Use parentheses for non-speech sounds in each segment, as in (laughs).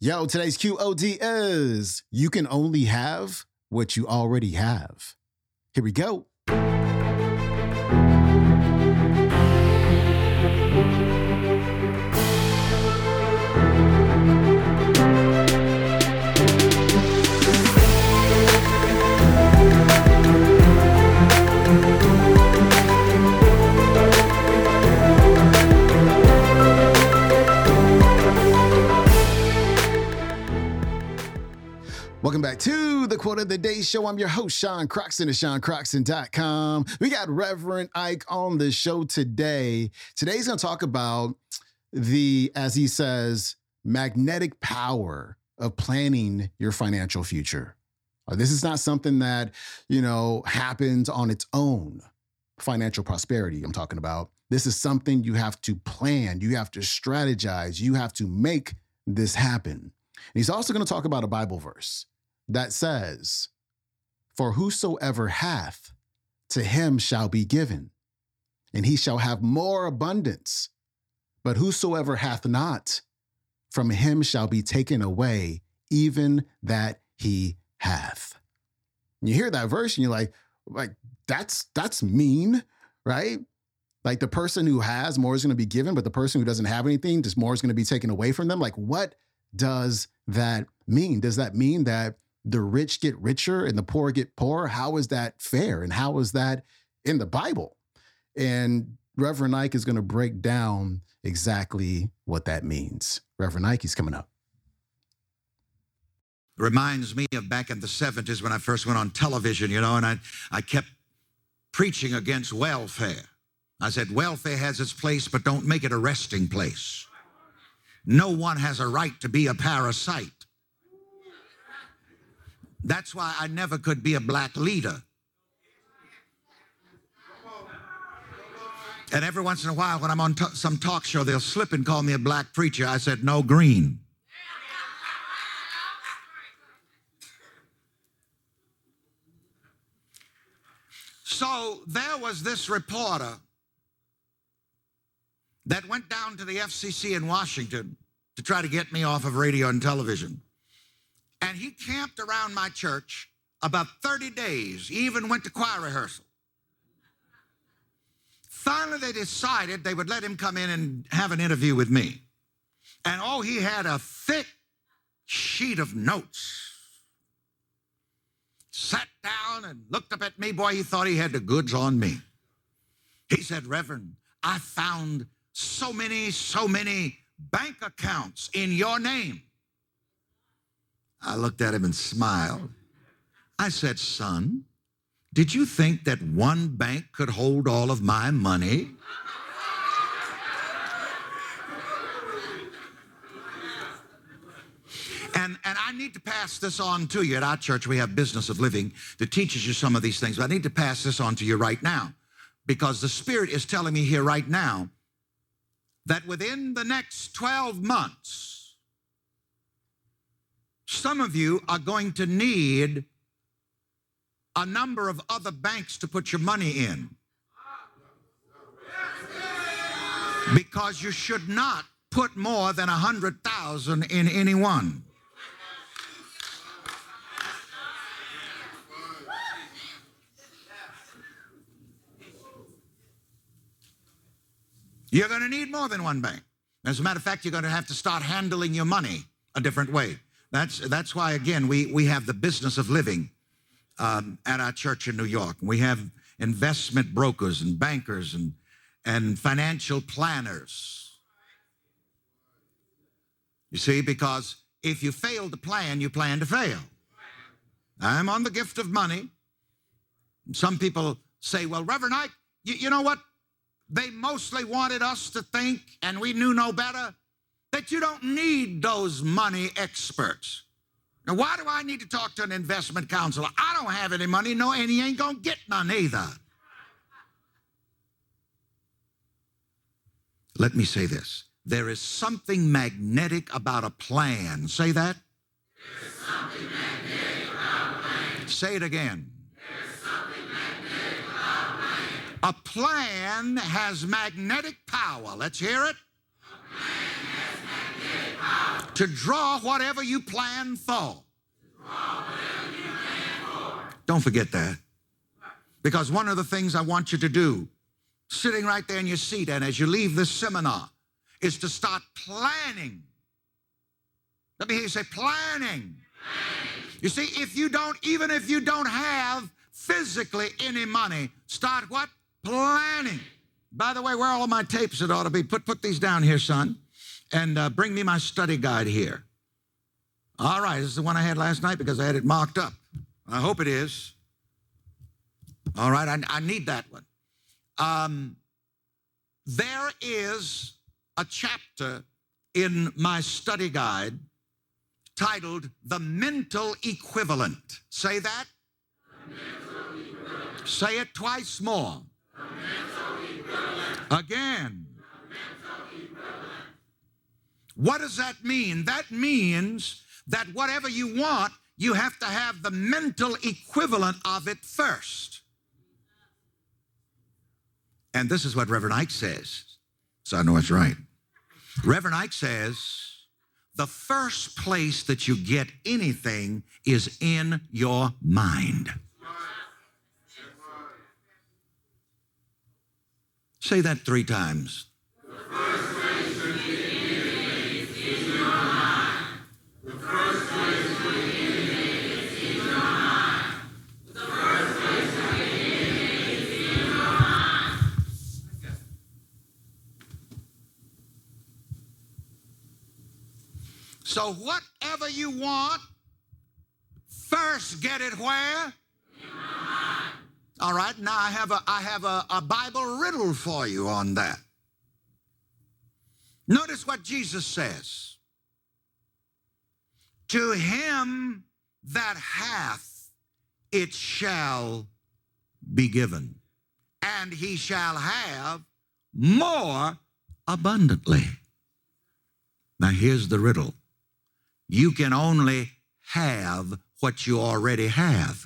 Yo, today's QOD is you can only have what you already have. Here we go. To the Quote of the Day Show. I'm your host, Sean Croxton of SeanCroxton.com. We got Reverend Ike on the show today. Today's going to talk about the, as he says, magnetic power of planning your financial future. Uh, This is not something that, you know, happens on its own. Financial prosperity, I'm talking about. This is something you have to plan, you have to strategize, you have to make this happen. And he's also going to talk about a Bible verse that says, For whosoever hath, to him shall be given, and he shall have more abundance. But whosoever hath not, from him shall be taken away, even that he hath. And you hear that verse and you're like, like that's that's mean, right? Like the person who has more is going to be given, but the person who doesn't have anything, just more is going to be taken away from them. Like, what does that mean? Does that mean that the rich get richer and the poor get poorer? How is that fair? And how is that in the Bible? And Reverend Ike is going to break down exactly what that means. Reverend Ike is coming up. reminds me of back in the 70s when I first went on television, you know, and I, I kept preaching against welfare. I said, welfare has its place, but don't make it a resting place. No one has a right to be a parasite. That's why I never could be a black leader. And every once in a while, when I'm on t- some talk show, they'll slip and call me a black preacher. I said, no, green. So there was this reporter that went down to the FCC in Washington to try to get me off of radio and television. And he camped around my church about 30 days, even went to choir rehearsal. Finally, they decided they would let him come in and have an interview with me. And oh, he had a thick sheet of notes sat down and looked up at me. Boy, he thought he had the goods on me. He said, Reverend, I found so many, so many bank accounts in your name. I looked at him and smiled. I said, Son, did you think that one bank could hold all of my money? And, and I need to pass this on to you. At our church, we have Business of Living that teaches you some of these things, but I need to pass this on to you right now because the Spirit is telling me here right now that within the next 12 months, some of you are going to need a number of other banks to put your money in. Because you should not put more than a hundred thousand in any one. You're going to need more than one bank. As a matter of fact, you're going to have to start handling your money a different way. That's, that's why, again, we, we have the business of living um, at our church in New York. We have investment brokers and bankers and, and financial planners. You see, because if you fail to plan, you plan to fail. I'm on the gift of money. Some people say, well, Reverend Ike, you, you know what? They mostly wanted us to think, and we knew no better, that you don't need those money experts. Now, why do I need to talk to an investment counselor? I don't have any money, no, and he ain't gonna get none either. Let me say this there is something magnetic about a plan. Say that. Plan. Say it again. Something magnetic about a plan. a plan has magnetic power. Let's hear it. To draw whatever you plan for. Don't forget that. Because one of the things I want you to do, sitting right there in your seat, and as you leave this seminar, is to start planning. Let me hear you say planning. You see, if you don't, even if you don't have physically any money, start what? Planning. By the way, where are all of my tapes it ought to be? Put, put these down here, son, and uh, bring me my study guide here. All right, this is the one I had last night because I had it marked up. I hope it is. All right, I, I need that one. Um, there is a chapter in my study guide titled The Mental Equivalent. Say that. Say it twice more. Again. What does that mean? That means that whatever you want, you have to have the mental equivalent of it first. And this is what Reverend Ike says. So I know it's right. Reverend Ike says the first place that you get anything is in your mind. Say that three times. So whatever you want, first get it where? All right, now I have a I have a, a Bible riddle for you on that. Notice what Jesus says. To him that hath, it shall be given, and he shall have more abundantly. Now here's the riddle you can only have what you already have.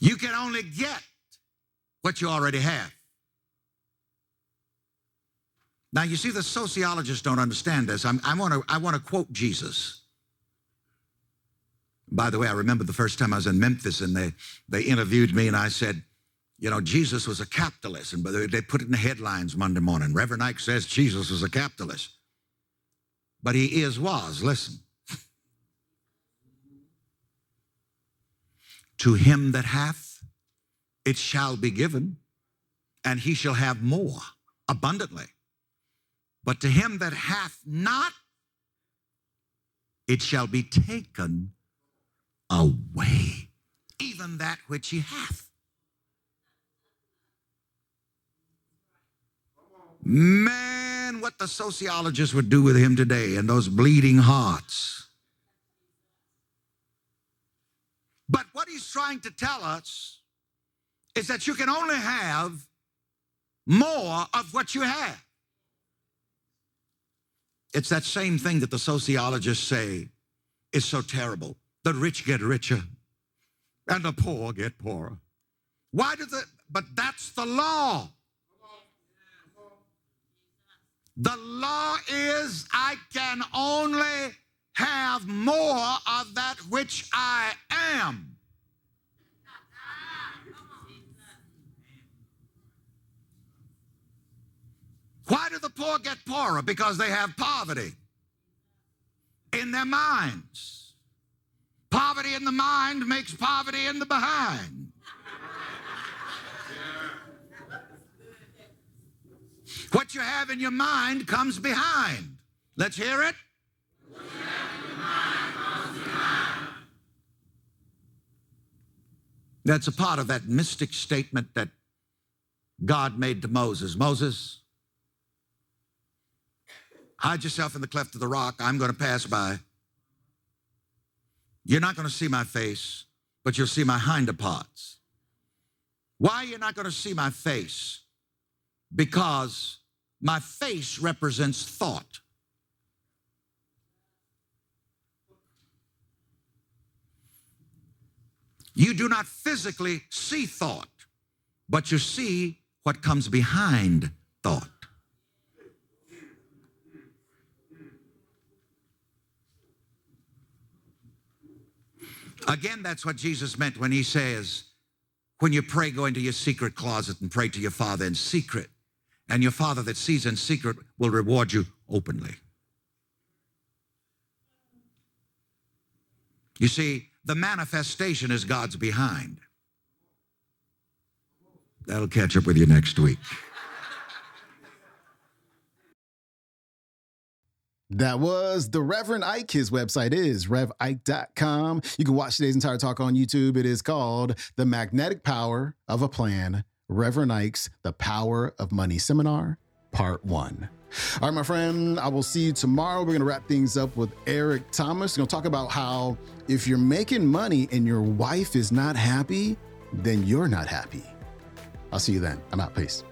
You can only get what you already have. Now, you see, the sociologists don't understand this. I'm, I want to I want to quote Jesus. By the way, I remember the first time I was in Memphis and they, they interviewed me and I said, you know, Jesus was a capitalist. And they put it in the headlines Monday morning. Reverend Ike says Jesus was a capitalist. But he is, was. Listen. (laughs) to him that hath, it shall be given, and he shall have more abundantly. But to him that hath not, it shall be taken away, even that which he hath. Man, what the sociologists would do with him today and those bleeding hearts. But what he's trying to tell us is that you can only have more of what you have. It's that same thing that the sociologists say is so terrible. The rich get richer and the poor get poorer. Why do the, but that's the law. The law is I can only have more of that which I am. Why do the poor get poorer? Because they have poverty in their minds. Poverty in the mind makes poverty in the behind. You have in your mind comes behind. Let's hear it. That's a part of that mystic statement that God made to Moses. Moses, hide yourself in the cleft of the rock. I'm going to pass by. You're not going to see my face, but you'll see my hinder parts. Why you're not going to see my face? Because my face represents thought. You do not physically see thought, but you see what comes behind thought. Again, that's what Jesus meant when he says, when you pray, go into your secret closet and pray to your Father in secret, and your Father that sees in secret will reward you openly. You see, the manifestation is God's behind. That'll catch up with you next week. That was the Reverend Ike. His website is revike.com. You can watch today's entire talk on YouTube. It is called The Magnetic Power of a Plan Reverend Ike's The Power of Money Seminar, Part 1. All right, my friend, I will see you tomorrow. We're going to wrap things up with Eric Thomas. We're going to talk about how if you're making money and your wife is not happy, then you're not happy. I'll see you then. I'm out. Peace.